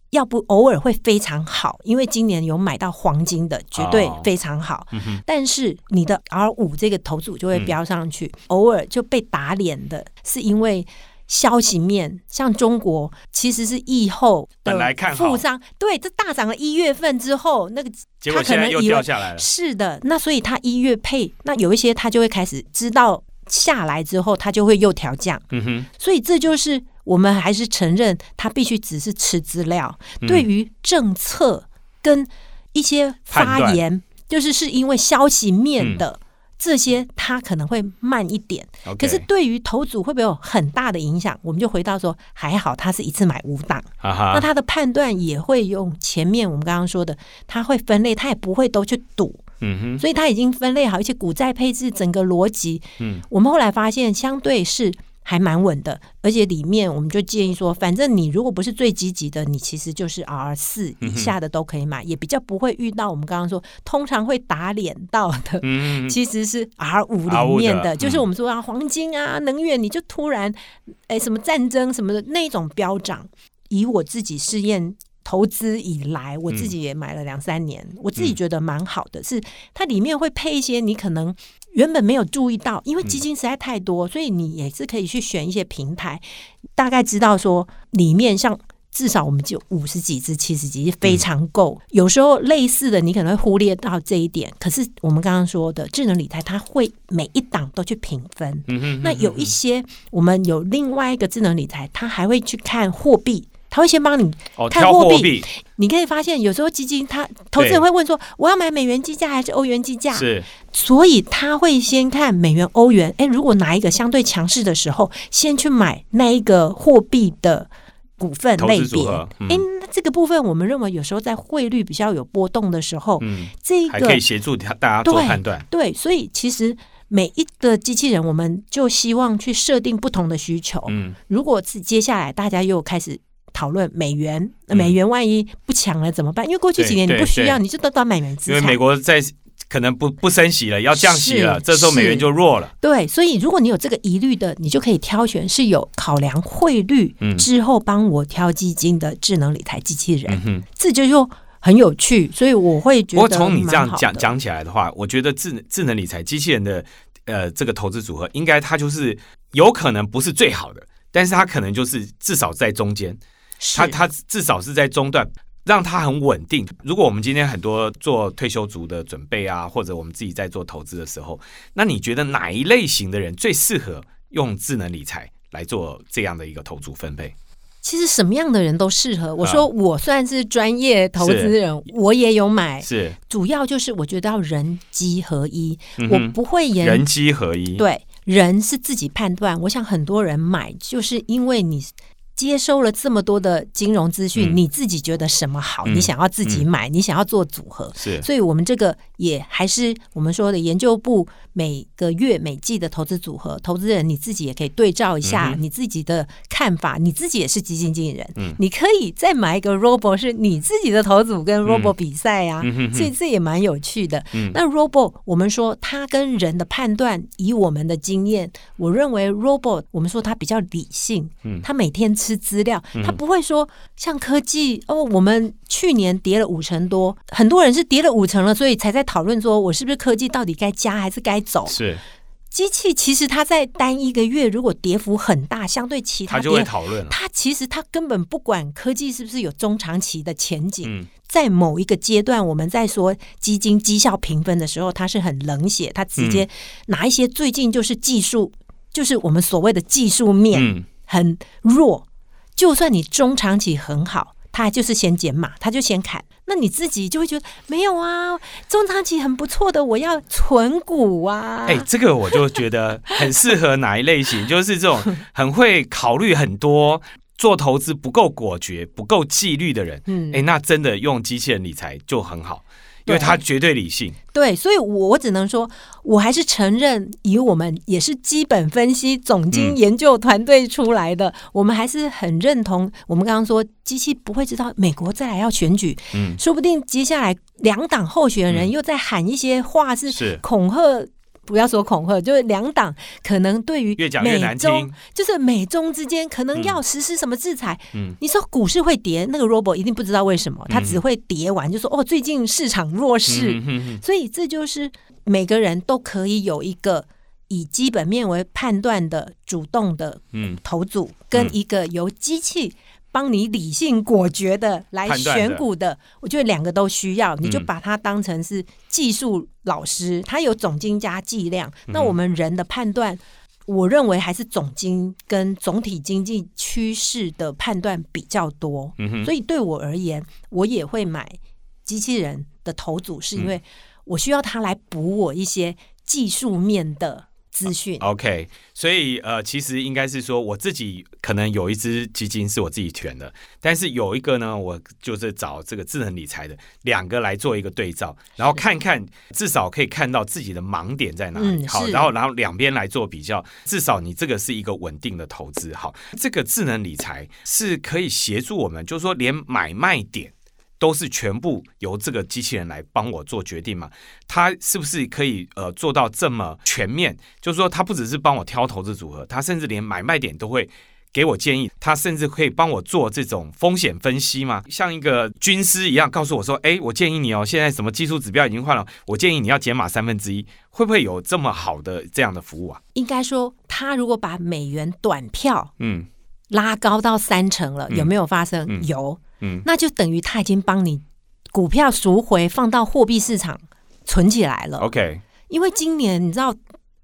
要不偶尔会非常好，因为今年有买到黄金的，绝对哦非常好。嗯，但是你的 R 五这个头组就会飙上去，偶尔就被打脸的，是因为。消息面，像中国其实是疫后的本来看好富商，对，这大涨了一月份之后，那个结果他可能又掉下来了。是的，那所以他一月配，那有一些他就会开始知道下来之后，他就会又调降，嗯哼，所以这就是我们还是承认，他必须只是吃资料，嗯。对于政策跟一些发言，就是是因为消息面的。这些他可能会慢一点，OK。可是对于头组会不会有很大的影响？我们就回到说，还好他是一次买五档，那他的判断也会用前面我们刚刚说的，他会分类，他也不会都去赌，嗯哼，所以他已经分类好一些股债配置整个逻辑。嗯，我们后来发现相对是还蛮稳的，而且里面我们就建议说，反正你如果不是最积极的，你其实就是 R 四以下的都可以买，也比较不会遇到我们刚刚说通常会打脸到的。嗯，其实是 R 五 R5 里面的，的就是我们说啊，黄金啊、能源，你就突然，哎，什么战争什么的那种飙涨。以我自己试验投资以来，我自己也买了两三年，我自己觉得蛮好的，是它里面会配一些你可能原本没有注意到，因为基金实在太多，所以你也是可以去选一些平台，大概知道说里面像。至少我们就五十几只、七十几只非常够。有时候类似的，你可能会忽略到这一点。可是我们刚刚说的智能理财，它会每一档都去评分。嗯哼，那有一些我们有另外一个智能理财，它还会去看货币，它会先帮你。看货币你可以发现，有时候基金他投资人会问说，我要买美元计价还是欧元计价？是所以他会先看美元、欧元。哎，如果哪一个相对强势的时候，先去买那一个货币的股份类别。哎、那这个部分我们认为有时候在汇率比较有波动的时候，嗯，这个还可以协助他大家做对判断。对，所以其实每一个机器人，我们就希望去设定不同的需求。嗯，如果是接下来大家又开始讨论美元，美元万一不强了怎么办？因为过去对几年你不需要，你就都到美元资因为。美国在可能不不升息了，要降息了，是这时候美元就弱了。对，所以如果你有这个疑虑的，你就可以挑选是有考量汇率嗯之后帮我挑基金的智能理财机器人。这就又很有趣，所以我会觉得不过从你这样讲讲起来的话，我觉得智能智能理财机器人的呃这个投资组合，应该它就是有可能不是最好的，但是它可能就是至少在中间，是它它至少是在中段。让它很稳定。如果我们今天很多做退休族的准备啊，或者我们自己在做投资的时候，那你觉得哪一类型的人最适合用智能理财来做这样的一个投资分配？其实什么样的人都适合。我说啊我算是专业投资人，我也有买，是主要就是我觉得要人机合一，嗯我不会言人机合一，对，人是自己判断。我想很多人买，就是因为你接收了这么多的金融资讯，嗯。你自己觉得什么好，嗯。你想要自己买，你想要做组合。是。所以，我们这个也还是我们说的研究部每个月每季的投资组合，投资人你自己也可以对照一下你自己的看法，你自己也是基金经理人，嗯。你可以再买一个 Robo 是你自己的投组跟 Robo 比赛啊，所以这也蛮有趣的。嗯。那 Robo 我们说它跟人的判断，以我们的经验，我认为 Robo 我们说它比较理性，嗯。它每天吃资料，他不会说像科技哦，我们去年跌了五成多，很多人是跌了五成了，所以才在讨论说我是不是科技到底该加还是该走。是，机器其实它在单一个月如果跌幅很大，相对其他它就会，讨论了。它其实它根本不管科技是不是有中长期的前景，嗯在某一个阶段，我们在说基金绩效评分的时候，它是很冷血，它直嗯接拿一些最近就是技术，就是我们所谓的技术面嗯很弱，就算你中长期很好，他就是先减码，他就先砍。那你自己就会觉得没有啊，中长期很不错的，我要存股啊。哎、这个我就觉得很适合哪一类型，就是这种很会考虑很多、做投资不够果决、不够纪律的人。嗯哎、那真的用机器人理财就很好，因为对它绝对理性。对，所以我我只能说，我还是承认，以我们也是基本分析总经嗯研究团队出来的，我们还是很认同。我们刚刚说，机器不会知道美国再来要选举，嗯，说不定接下来两党候选人嗯又在喊一些话，是是恐吓。不要说恐吓，就是两党可能对于越讲越难美中听，就是美中之间可能嗯。要实施什么制裁。嗯。你说股市会跌，那个 Robo 一定不知道为什么，他嗯只会跌完就说哦，最近市场弱势，所以这就是每个人都可以有一个以基本面为判断的主动的嗯。投组，跟一个由机器帮你理性果决的来选股的，我觉得两个都需要，你就嗯。把它当成是技术老师，他有总经加计量，嗯那我们人的判断。我认为还是总经跟总体经济趋势的判断比较多，所以对我而言，我也会买机器人的头组，是因为我需要它来补我一些技术面的资讯。OK，所以呃，其实应该是说我自己可能有一只基金是我自己选的，但是有一个呢，我就是找这个智能理财的两个来做一个对照，然后看看至少可以看到自己的盲点在哪里。好，然后然后两边来做比较，至少你这个是一个稳定的投资。好，这个智能理财是可以协助我们，就是说连买卖点。都是全部由这个机器人来帮我做决定嘛？它是不是可以呃做到这么全面？就是说，它不只是帮我挑投资组合，它甚至连买卖点都会给我建议。他甚至可以帮我做这种风险分析吗？像一个军师一样，告诉我说：“哎，我建议你哦，现在什么技术指标已经换了，我建议你要减码三分之一。”会不会有这么好的这样的服务啊？应该说，他如果把美元短票嗯拉高到三成了，嗯有没有发生？嗯有，嗯。那就等于他已经帮你股票赎回，放到货币市场存起来了。，OK，因为今年你知道，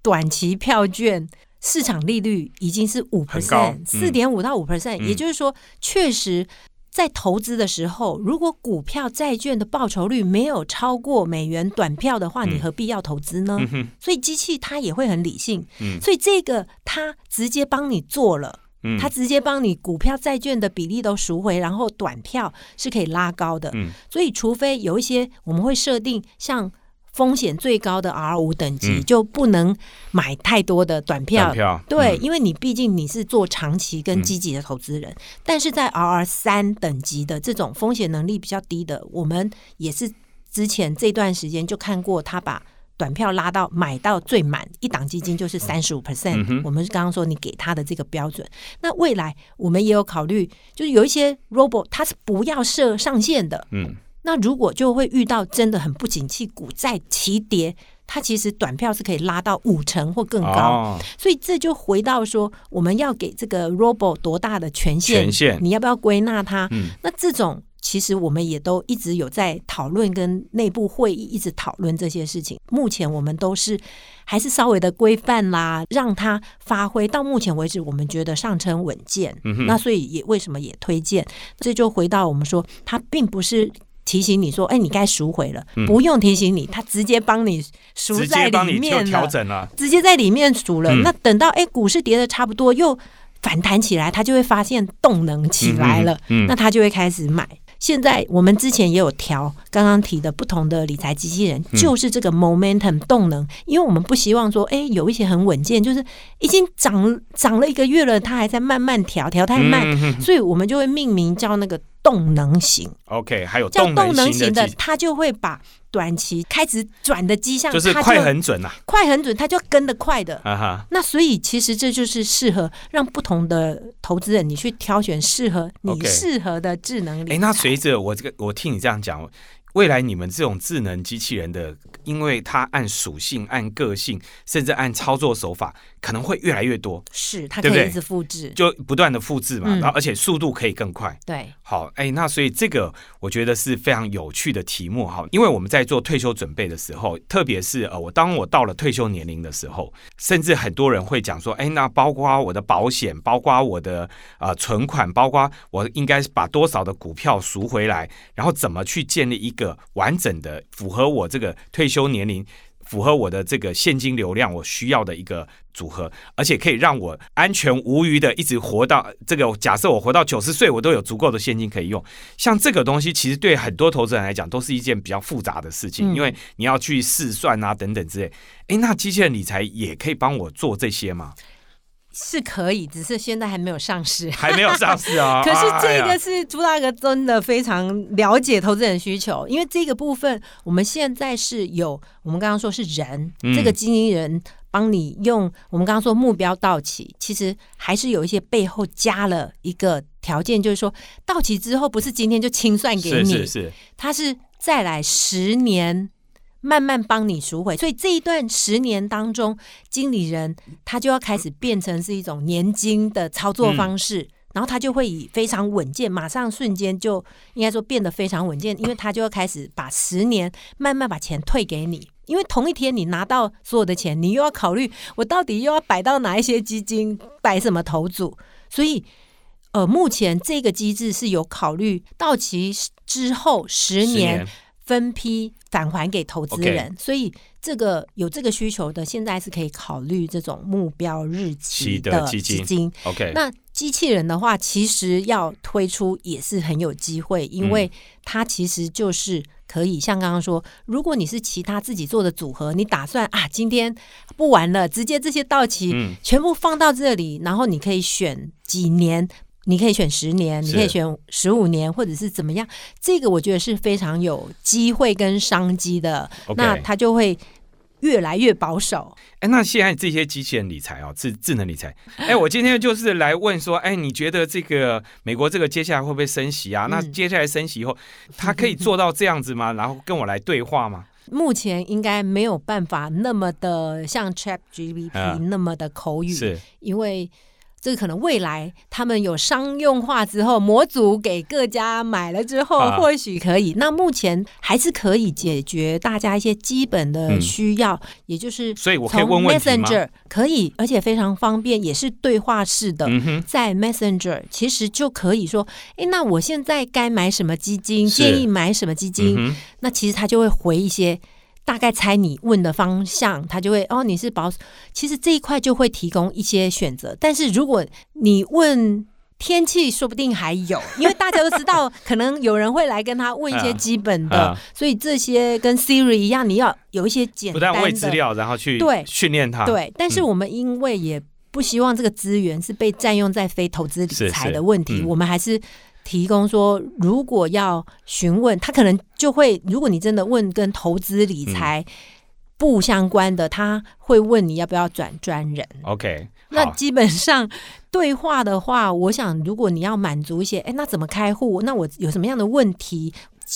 短期票券市场利率已经是五 percent，嗯。四点五到五 percent，嗯。也就是说，确实在投资的时候，如果股票、债券的报酬率没有超过美元短票的话，嗯。你何必要投资呢？嗯，所以机器它也会很理性，嗯。所以这个它直接帮你做了。嗯，它直接帮你股票、债券的比例都赎回，然后短票是可以拉高的。嗯所以，除非有一些我们会设定像风险最高的 R 五等级，嗯就不能买太多的短票。短票对，嗯因为你毕竟你是做长期跟积极的投资人，但是在 R 三等级的这种风险能力比较低的，我们也是之前这段时间就看过他把。短票拉到买到最满一档基金就是三十五嗯 percent，我们刚刚说你给他的这个标准。那未来我们也有考虑，就是有一些 robo 它是不要设上限的，嗯那如果就会遇到真的很不景气，股债齐跌，它其实短票是可以拉到五成或更高。哦，所以这就回到说，我们要给这个 robo 多大的权限？权限你要不要归纳它？嗯那这种其实我们也都一直有在讨论，跟内部会议一直讨论这些事情。目前我们都是还是稍微的规范啦，让它发挥。到目前为止，我们觉得上称稳健。嗯那所以也为什么也推荐？这就回到我们说，它并不是。提醒你说，哎，你该赎回了，不用提醒你，他直接帮你赎在里面就调，整了。直接在里面赎了。嗯那等到哎股市跌的差不多，又反弹起来，他就会发现动能起来了，那他就会开始买。现在我们之前也有调刚刚提的不同的理财机器人，嗯。就是这个 momentum 动能，因为我们不希望说，哎，有一些很稳健，就是已经涨涨了一个月了，它还在慢慢调，调太慢，所以我们就会命名叫那个动能型。OK，还有叫动能能型的，它就会把短期开始转的迹象，就是快很准呐。快很准，它就跟得快的。啊哈，那所以其实这就是适合让不同的投资人，你去挑选适合你适合的智能理财。哎，那随着我这个，我听你这样讲，未来你们这种智能机器人的，因为它按属性、按个性，甚至按操作手法，可能会越来越多，是它可以一直复制，就不断的复制嘛，嗯然后而且速度可以更快。对，好，哎，那所以这个我觉得是非常有趣的题目哈，因为我们在做退休准备的时候，特别是呃，我当我到了退休年龄的时候，甚至很多人会讲说，哎，那包括我的保险，包括我的呃存款，包括我应该把多少的股票赎回来，然后怎么去建立一个完整的符合我这个退休年龄。符合我的这个现金流量，我需要的一个组合，而且可以让我安全无虞的一直活到这个。假设我活到九十岁，我都有足够的现金可以用。像这个东西，其实对很多投资人来讲，都是一件比较复杂的事情，嗯因为你要去试算啊等等之类。诶，那机器人理财也可以帮我做这些吗？是可以，只是现在还没有上市。[LAUGHS] 还没有上市啊。[LAUGHS] 可是这个是朱大哥真的非常了解投资人需求，因为这个部分我们现在是有，我们刚刚说是人，嗯这个经纪人帮你用，我们刚刚说目标到期，其实还是有一些背后加了一个条件，就是说到期之后不是今天就清算给是你，是是，它是再来十年。慢慢帮你赎回，所以这一段十年当中，经理人他就要开始变成是一种年金的操作方式，然后他就会以非常稳健，马上瞬间就应该说变得非常稳健，因为他就要开始把十年慢慢把钱退给你，因为同一天你拿到所有的钱，你又要考虑我到底又要摆到哪一些基金，摆什么投组，所以。呃，目前这个机制是有考虑到期之后十十年分批返还给投资人。所以这个有这个需求的，现在是可以考虑这种目标日期期的基金。基金。OK，那机器人的话，其实要推出也是很有机会，因嗯。为它其实就是可以像刚刚说，如果你是其他自己做的组合，你打算啊今天不玩了，直接这些到期、嗯。全部放到这里，然后你可以选几年。你可以选十年，你可以选十五年，或者是怎么样？这个我觉得是非常有机会跟商机的。那它就会越来越保守。哎，那现在这些机器人理财哦，智智能理财，哎，我今天就是来问说，哎，你觉得这个美国这个接下来会不会升息啊？那嗯接下来升息以后，它可以做到这样子吗？然后跟我来对话吗？[LAUGHS] 目前应该没有办法那么的像 Chat GPT 啊那么的口语，是因为这个可能未来他们有商用化之后，模组给各家买了之后，啊或许可以。那目前还是可以解决大家一些基本的嗯需要，也就是所以我可以从 Messenger 可以，而且非常方便，也是对话式的。嗯，在 Messenger 其实就可以说，哎，那我现在该买什么基金？建议买什么基金？嗯，那其实他就会回一些大概猜你问的方向，他就会哦你是保守，其实这一块就会提供一些选择。但是如果你问天气，说不定还有，因为大家都知道，可能有人会来跟他问一些 [LAUGHS] 啊基本的，啊。所以这些跟 Siri 一样，你要有一些简不单的资料，然后去对训练它，对，但是嗯我们因为也不希望这个资源是被占用在非投资理财的问题，嗯。我们还是提供说，如果要询问，他可能就会，如果你真的问跟投资理嗯财不相关的，他会问你要不要转专人。，OK，那基本上对话的话，我想如果你要满足一些，哎，那怎么开户？那我有什么样的问题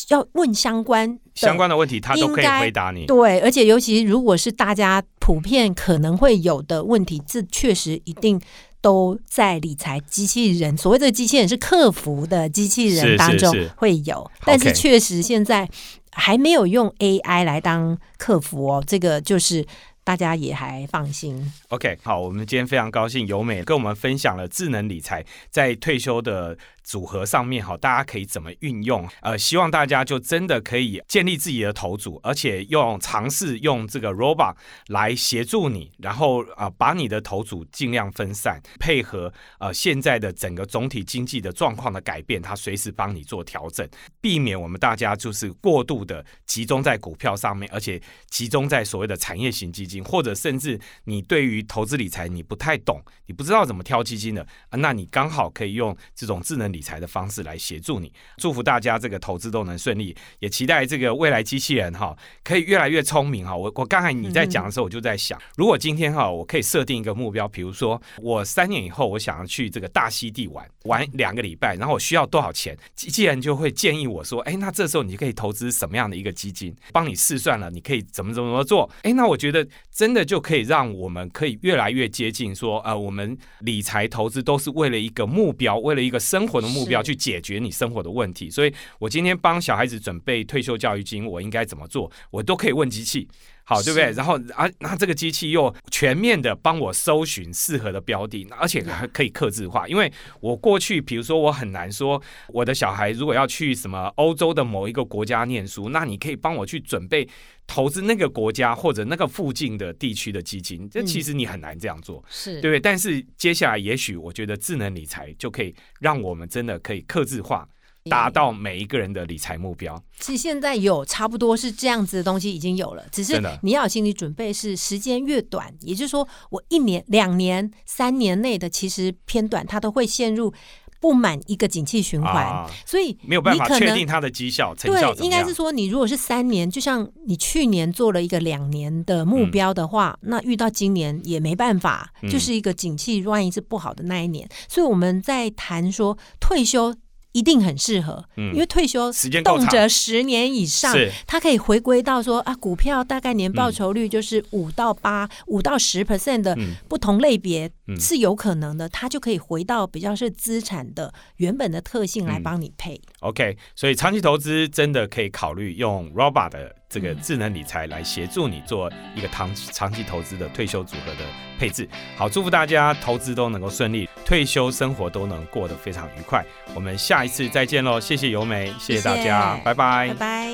要问相关相关的问题他都可以回答你，对，而且尤其如果是大家普遍可能会有的问题，这确实一定都在理财机器人，所谓的机器人是客服的机器人当中是。是会有，但是确实现在还没有用 AI 来当客服哦，这个就是大家也还放心。OK，好，我们今天非常高兴由美跟我们分享了智能理财在退休的组合上面，好，大家可以怎么运用？呃，希望大家就真的可以建立自己的头组，而且用尝试用这个 robot 来协助你，然后啊、呃把你的头组尽量分散，配合呃现在的整个总体经济的状况的改变，它随时帮你做调整，避免我们大家就是过度的集中在股票上面，而且集中在所谓的产业型基金，或者甚至你对于投资理财你不太懂，你不知道怎么挑基金的，啊，那你刚好可以用这种智能理财的方式来协助你。祝福大家这个投资都能顺利，也期待这个未来机器人哈可以越来越聪明哈。我我刚才你在讲的时候，我就在想，如果今天哈我可以设定一个目标，比如说我三年以后我想要去这个大溪地玩玩两个礼拜，然后我需要多少钱，机器人就会建议我说，哎，那这时候你可以投资什么样的一个基金，帮你试算了，你可以怎么怎么怎么做。哎，那我觉得真的就可以让我们可以越来越接近说，呃，我们理财投资都是为了一个目标，为了一个生活的目标去解决你生活的问题。所以我今天帮小孩子准备退休教育金，我应该怎么做，我都可以问机器。好，对不对？然后啊，那这个机器又全面的帮我搜寻适合的标的，而且还可以克制化。因为我过去，比如说我很难说，我的小孩如果要去什么欧洲的某一个国家念书，那你可以帮我去准备投资那个国家或者那个附近的地区的基金。这其实你很难这样做。是对不对？但是接下来，也许我觉得智能理财就可以让我们真的可以克制化，达到每一个人的理财目标。其实现在有差不多是这样子的东西已经有了，只是你要有心理准备，是时间越短，也就是说我一年、两年、三年内的其实偏短，它都会陷入不满一个景气循环，啊所以没有办法确定它的绩效成效对，应该是。说，你如果是三年，就像你去年做了一个两年的目标的话，那遇到今年也没办法，嗯就是一个景气万一是不好的那一年，所以我们在谈说退休。一定很适合，嗯。因为退休时间动辄十年以上是，它可以回归到说啊，股票大概年报酬率就是五到八、五到十 percent 的嗯。不同类别嗯。是有可能的，它就可以回到比较是资产的原本的特性来嗯。帮你配。OK，所以长期投资真的可以考虑用 Robot 的这个智能理财来协助你做一个长长期投资的退休组合的配置。好，祝福大家投资都能够顺利，退休生活都能过得非常愉快。我们下一次再见喽，谢谢尤美，谢谢大家，谢谢拜拜拜拜。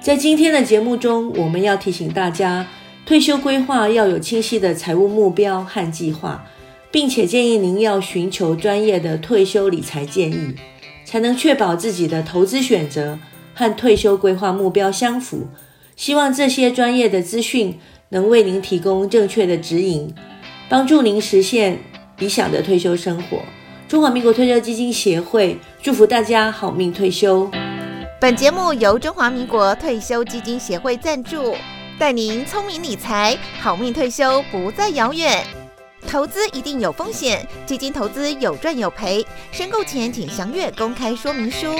在今天的节目中，我们要提醒大家，退休规划要有清晰的财务目标和计划，并且建议您要寻求专业的退休理财建议，才能确保自己的投资选择和退休规划目标相符。希望这些专业的资讯能为您提供正确的指引，帮助您实现理想的退休生活。中华民国退休基金协会祝福大家好命退休。本节目由中华民国退休基金协会赞助，带您聪明理财，好命退休不再遥远。投资一定有风险，基金投资有赚有赔，申购前请详阅公开说明书。